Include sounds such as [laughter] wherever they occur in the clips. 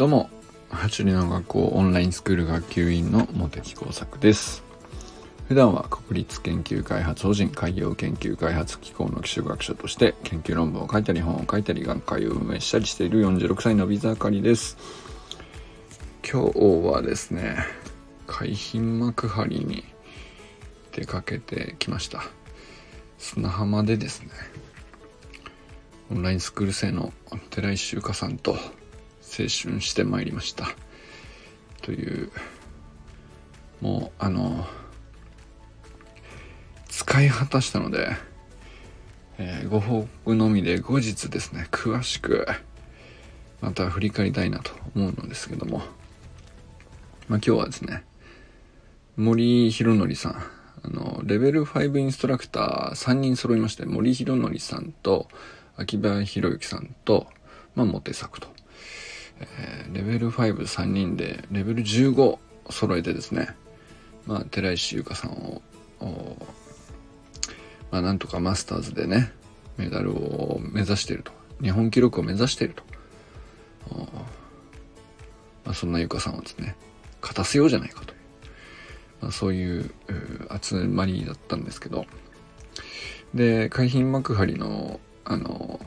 どうも、八里の学校オンラインスクール学級委員の茂木耕作です。普段は国立研究開発法人海洋研究開発機構の基礎学者として研究論文を書いたり本を書いたり学会を運営したりしている46歳のビザカリです。今日はですね、海浜幕張に出かけてきました。砂浜でですね、オンラインスクール生の寺井修香さんと青春してまいりました。というもうあの使い果たしたので、えー、ご報告のみで後日ですね詳しくまた振り返りたいなと思うのですけども、まあ、今日はですね森博則さんあのレベル5インストラクター3人揃いまして森博則さんと秋葉博之さんと、まあ、モテ作と。えー、レベル53人でレベル15揃えてですね、まあ、寺石優香さんを、まあ、なんとかマスターズでね、メダルを目指していると。日本記録を目指していると。まあ、そんな優香さんをですね、勝たせようじゃないかという、まあ、そういう集まりだったんですけど、で、海浜幕張の、あの、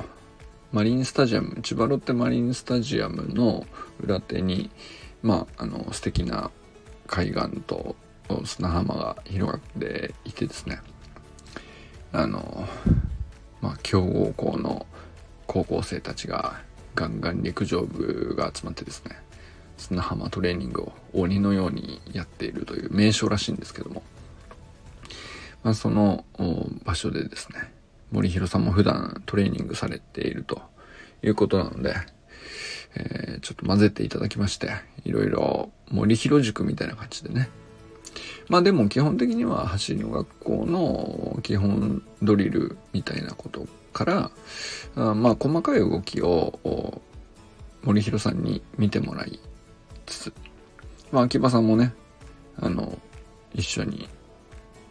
マリンスタジアム千葉ロッテマリンスタジアムの裏手にまああの素敵な海岸と砂浜が広がっていてですね。あのまあ強豪校の高校生たちがガンガン陸上部が集まってですね砂浜トレーニングを鬼のようにやっているという名所らしいんですけども、まあ、その場所でですね森弘さんも普段トレーニングされているということなので、えー、ちょっと混ぜていただきまして、いろいろ森広塾みたいな感じでね。まあでも基本的には走りの学校の基本ドリルみたいなことから、あまあ細かい動きを森広さんに見てもらいつつ、まあ秋葉さんもね、あの、一緒に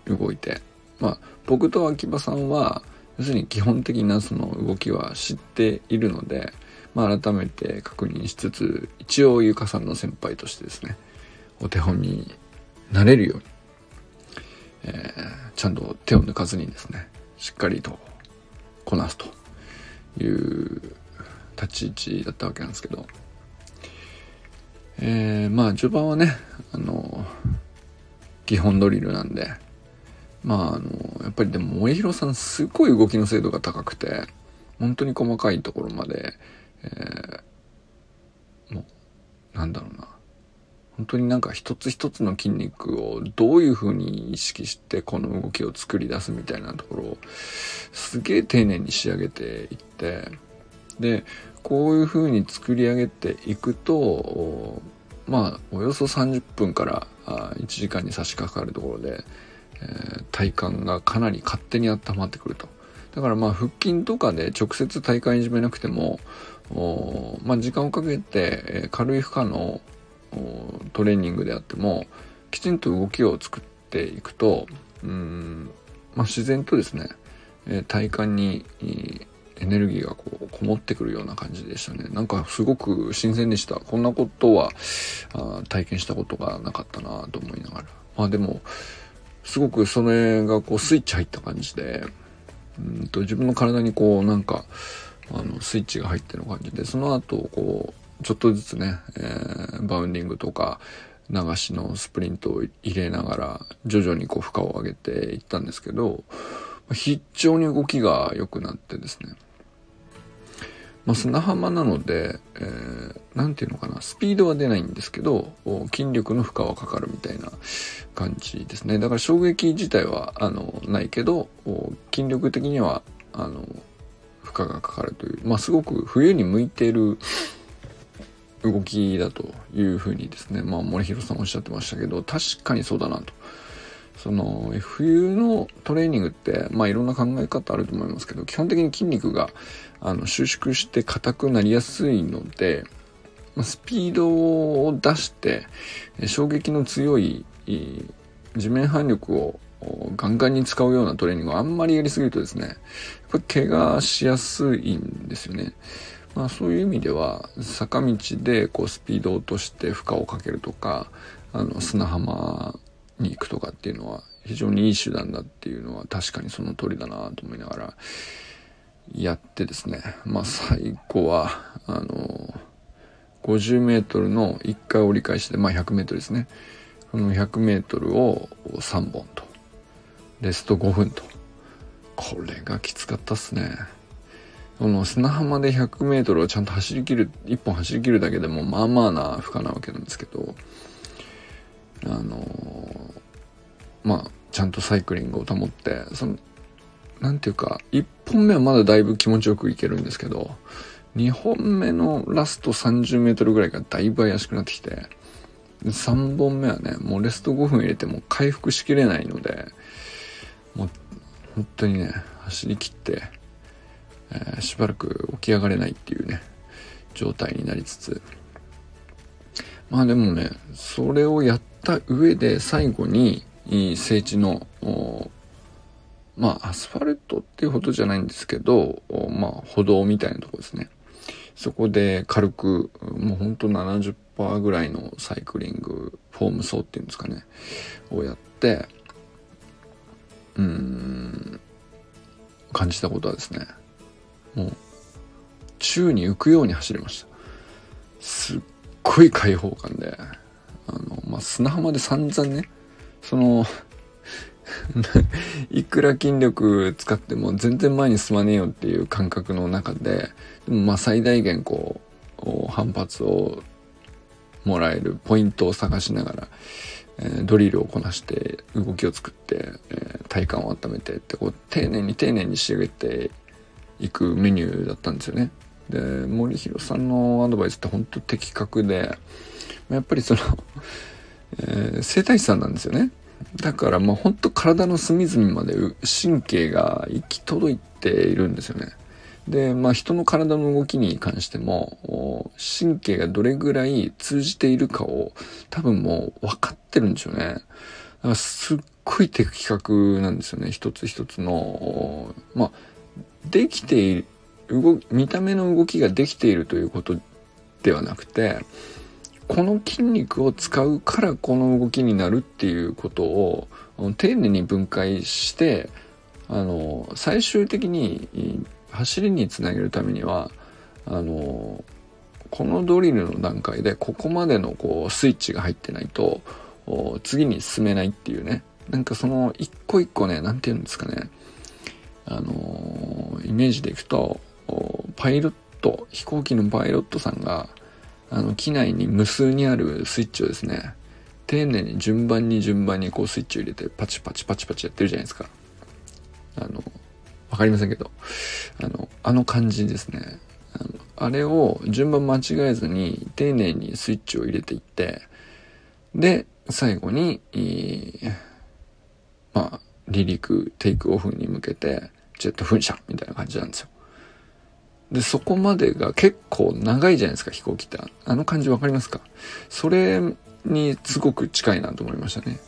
動いて、まあ僕と秋葉さんは、要するに基本的なその動きは知っているので、まあ、改めて確認しつつ一応ゆかさんの先輩としてですねお手本になれるように、えー、ちゃんと手を抜かずにですねしっかりとこなすという立ち位置だったわけなんですけど、えー、まあ序盤はねあの基本ドリルなんでまああのやっぱりでも萌弘さんすごい動きの精度が高くて本当に細かいところまで、えー、もうなんだろうな。本当になんか一つ一つの筋肉をどういう風に意識してこの動きを作り出すみたいなところをすげえ丁寧に仕上げていってでこういう風に作り上げていくとまあおよそ30分から1時間に差し掛かるところでー、体幹がかなり勝手に温まってくると。だからまあ腹筋とかで直接体幹いじめなくても、まあ、時間をかけて軽い負荷のトレーニングであってもきちんと動きを作っていくとうん、まあ、自然とですね体幹にエネルギーがこうこもってくるような感じでしたね。なんかすごく新鮮でした。こんなことはあ体験したことがなかったなと思いながら。まあでもすごくそれがこうスイッチ入った感じで、うんと自分の体にこうなんか、あの、スイッチが入ってる感じで、その後、こう、ちょっとずつね、えー、バウンディングとか、流しのスプリントを入れながら、徐々にこう負荷を上げていったんですけど、非常に動きが良くなってですね。まあ、砂浜なので、えー、なんていうのかな、スピードは出ないんですけど、筋力の負荷はかかるみたいな感じですね。だから衝撃自体は、あの、ないけど、筋力的には、あの、負荷がかかるという、まあ、すごく冬に向いている動きだというふうにですね、まあ、森弘さんおっしゃってましたけど、確かにそうだなと。その冬のトレーニングってまあいろんな考え方あると思いますけど基本的に筋肉があの収縮して硬くなりやすいのでスピードを出して衝撃の強い地面反力をガンガンに使うようなトレーニングをあんまりやりすぎるとですねやっぱ怪我しやすいんですよね。まあ、そういう意味では坂道でこうスピードを落として負荷をかけるとかあの砂浜に行くとかっていうのは非常にいい手段だっていうのは確かにその通りだなと思いながらやってですね。まあ最後はあの 50m の1回折り返しでまあ 100m ですね。この 100m を3本と。レスト5分と。これがきつかったっすね。この砂浜で 100m をちゃんと走りきる1本走りきるだけでもまあまあな負荷なわけなんですけどあの、まあちゃんとサイクリングを保ってそのなんていうか1本目はまだだいぶ気持ちよくいけるんですけど2本目のラスト 30m ぐらいがだいぶ怪しくなってきて3本目はねもうレスト5分入れても回復しきれないのでもう本当にね走りきって、えー、しばらく起き上がれないっていうね状態になりつつ。まあでもねそれをやった上で最後に聖地のまあアスファルトっていうほどじゃないんですけどまあ歩道みたいなとこですね。そこで軽くもうほんと70%ぐらいのサイクリングフォーム走っていうんですかねをやってうん感じたことはですねもう宙に浮くように走りました。すっごい開放感であの、まあ、砂浜で散々ねその [laughs] いくら筋力使っても全然前に進まねえよっていう感覚の中ででまあ最大限こう反発をもらえるポイントを探しながら、えー、ドリルをこなして動きを作って、えー、体幹を温めてってこう丁寧に丁寧に仕上げていくメニューだったんですよね。で森弘さんのアドバイスって本当的確でやっぱりその、えー、整体師さんなんですよね。だからまあ本当体の隅々まで神経が行き届いているんですよね。で、まあ人の体の動きに関しても、神経がどれぐらい通じているかを多分もう分かってるんですよね。だからすっごい的確なんですよね。一つ一つの、まあ、できている、動見た目の動きができているということではなくて、この筋肉を使うからこの動きになるっていうことを丁寧に分解してあの最終的に走りにつなげるためにはあのこのドリルの段階でここまでのこうスイッチが入ってないと次に進めないっていうね。なんかその一個一個ね何て言うんですかね。あのイメージでいくとパイロット飛行機のパイロットさんがあの、機内に無数にあるスイッチをですね、丁寧に順番に順番にこうスイッチを入れてパチパチパチパチやってるじゃないですか。あの、わかりませんけど、あの、あの感じですね。あのあれを順番間違えずに丁寧にスイッチを入れていって、で、最後に、えまあ、離陸、テイクオフに向けて、ジェット噴射みたいな感じなんですよ。で、そこまでが結構長いじゃないですか、飛行機って。あの感じわかりますか？それにすごく近いなと思いましたね。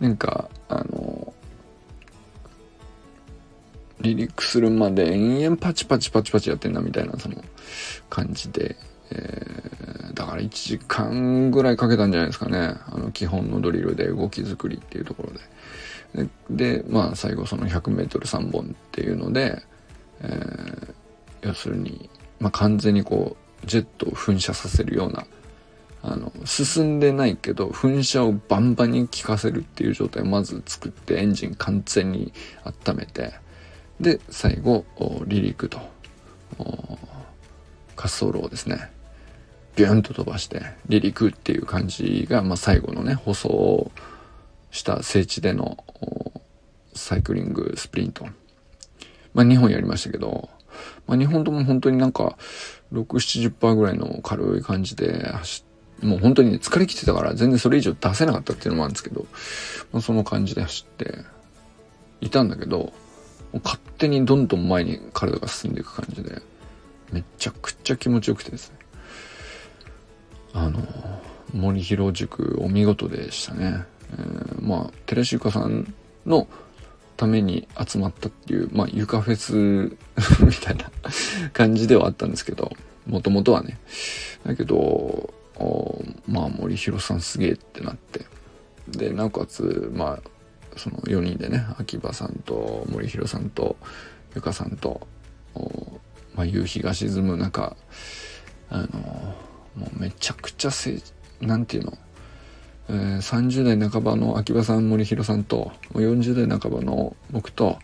なんか、あの、離陸するまで延々パチパチパチパチやってんなみたいなその感じで、えー、だから1時間ぐらいかけたんじゃないですかね。あの基本のドリルで動き作りっていうところで。で、でまあ最後その 100m3 本っていうので、えー要するに、まあ、完全にこうジェットを噴射させるようなあの進んでないけど噴射をバンバンに効かせるっていう状態をまず作ってエンジン完全に温めてで最後離陸と滑走路をですねビュンと飛ばして離陸っていう感じが、まあ、最後のね舗装した聖地でのサイクリングスプリント。まあ2本やりましたけどまあ、2本とも本当になんか、6、70%ぐらいの軽い感じで走もう本当に、ね、疲れきてたから全然それ以上出せなかったっていうのもあるんですけど、まあ、その感じで走っていたんだけど、勝手にどんどん前に体が進んでいく感じで、めちゃくちゃ気持ちよくてですね。あの、森広塾お見事でしたね。えー、まあ、寺師ゆかさんのために集まったっていう、まあ、床フェス [laughs] みたいな感じではあったんですけど、もともとはね。だけど、まあ森弘さんすげえってなって。で、なおかつ、まあ、その4人でね、秋葉さんと森弘さんとゆかさんと、まあ、夕日が沈む中、あの、もうめちゃくちゃせ、なんていうの、えー、30代半ばの秋葉さん森弘さんと40代半ばの僕と、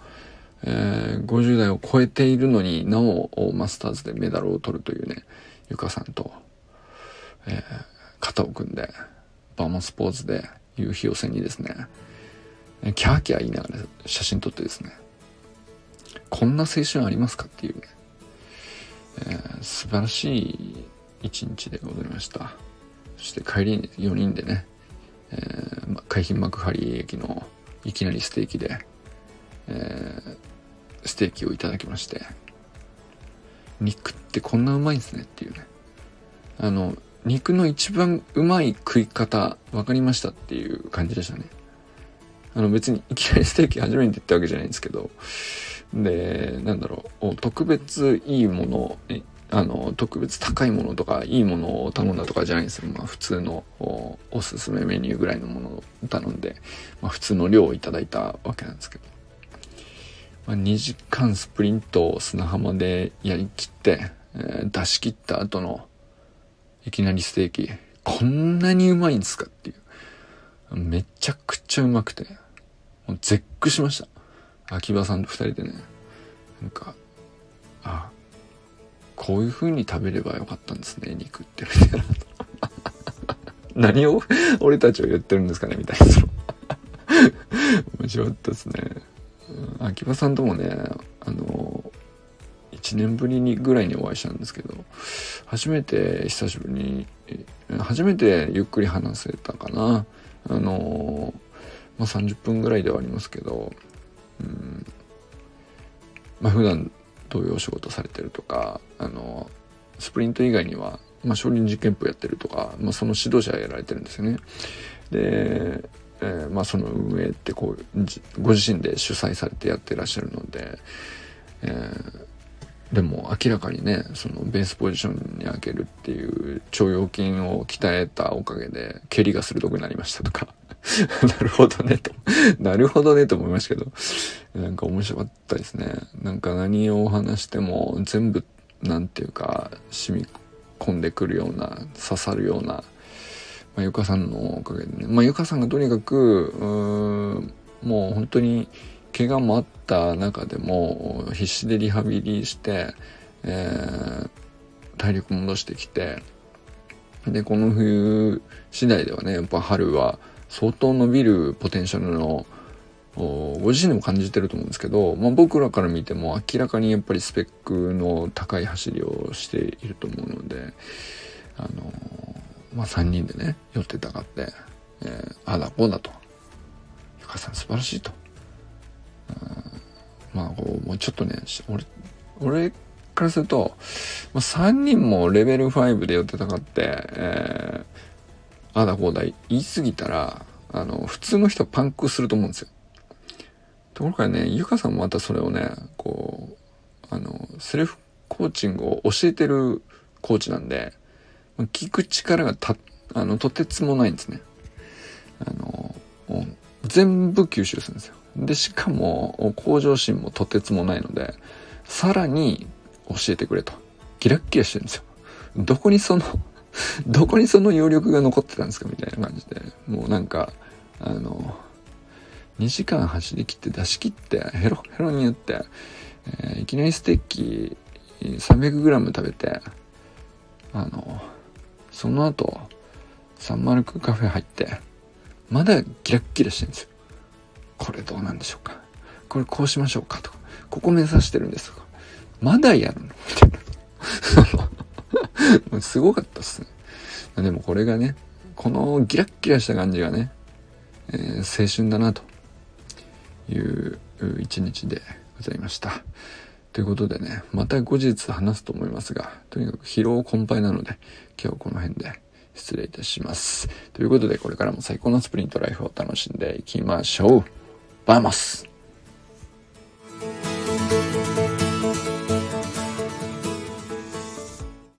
えー、50代を超えているのになおマスターズでメダルを取るというねゆかさんと、えー、肩を組んでバーモスポーズで夕日を背にですねキャーキャー言いながら写真撮ってですねこんな青春ありますかっていうね、えー、素晴らしい一日でございました。そして帰りに4人でねえー、海浜幕張駅のいきなりステーキで、えー、ステーキをいただきまして肉ってこんなうまいんですねっていうね。あの肉の一番うまい食い方分かりましたっていう感じでしたね。あの別にいきなりステーキ初めて言ったわけじゃないんですけど。でなんだろう特別いいものあの、特別高いものとか、いいものを頼んだとかじゃないんですよ。まあ、普通のおすすめメニューぐらいのものを頼んで、まあ、普通の量をいただいたわけなんですけど。まあ、2時間スプリントを砂浜でやりきって、えー、出し切った後の、いきなりステーキ、こんなにうまいんですかっていう。めちゃくちゃうまくて、もう絶句しました。秋葉さんと二人でね。なんか、こういう風に食べればよかったんですね、肉ってみたいな。[laughs] 何を俺たちは言ってるんですかねみたいな。面白かったですね。秋葉さんともね、あの、1年ぶりにぐらいにお会いしたんですけど、初めて久しぶりに、初めてゆっくり話せたかな。あの、まあ、30分ぐらいではありますけど、うん、まあ普段どういうお仕事されてるとかあのスプリント以外には、まあ、少林寺拳法やってるとか、まあ、その指導者やられてるんですよね。で、えー、まあ、その運営ってこうご自身で主催されてやってらっしゃるので、えー、でも明らかにねそのベースポジションに上げるっていう腸腰筋を鍛えたおかげで蹴りが鋭くなりましたとか [laughs] なるほどねとなるほどねと思いましたけどなんか面白かったですね。なんか何を話しても全部、なんていうか、染み込んでくるような、刺さるような、まあ、ゆかさんのおかげでね。まあ、ゆかさんがとにかく、うもう本当に、怪我もあった中でも、必死でリハビリして、えー、体力戻してきて、で、この冬次第ではね、やっぱ春は相当伸びるポテンシャルのご自身でも感じてると思うんですけど、まあ、僕らから見ても明らかにやっぱりスペックの高い走りをしていると思うので、あのまあ、3人でね寄ってたかって、えー、ああだこうだと「ゆかさん素晴らしいと」まあこうもうちょっとね俺俺からすると、まあ、3人もレベル5で寄ってたかって、えー、あだこうだ言い過ぎたらあの普通の人パンクすると思うんですよ。ところがね、ゆかさんもまたそれをね、こう、あの、セルフコーチングを教えてるコーチなんで、聞く力がた、あの、とてつもないんですね。あの、全部吸収するんですよ。で、しかも、向上心もとてつもないので、さらに教えてくれと。キラッキラしてるんですよ。どこにその [laughs] どこにその余力が残ってたんですかみたいな感じで。もうなんか、あの、2時間走り切って出し切ってヘロヘロに言って、えー、いきなりステーキ 300g 食べてあのその後サンマルクカフェ入ってまだキラッキラしてるんですよこれどうなんでしょうか？これこうしましょうか？とか。ここ目指してるんですとか。まだやるの？みたいな。[laughs] すごかったっすね。でもこれがねこのギラッキラした感じがね、えー、青春だなと。いう一日でございました。ということでね、また後日話すと思いますが、とにかく疲労困憊なので、今日この辺で失礼いたします。ということで、これからも最高のスプリントライフを楽しんでいきましょう。バーマス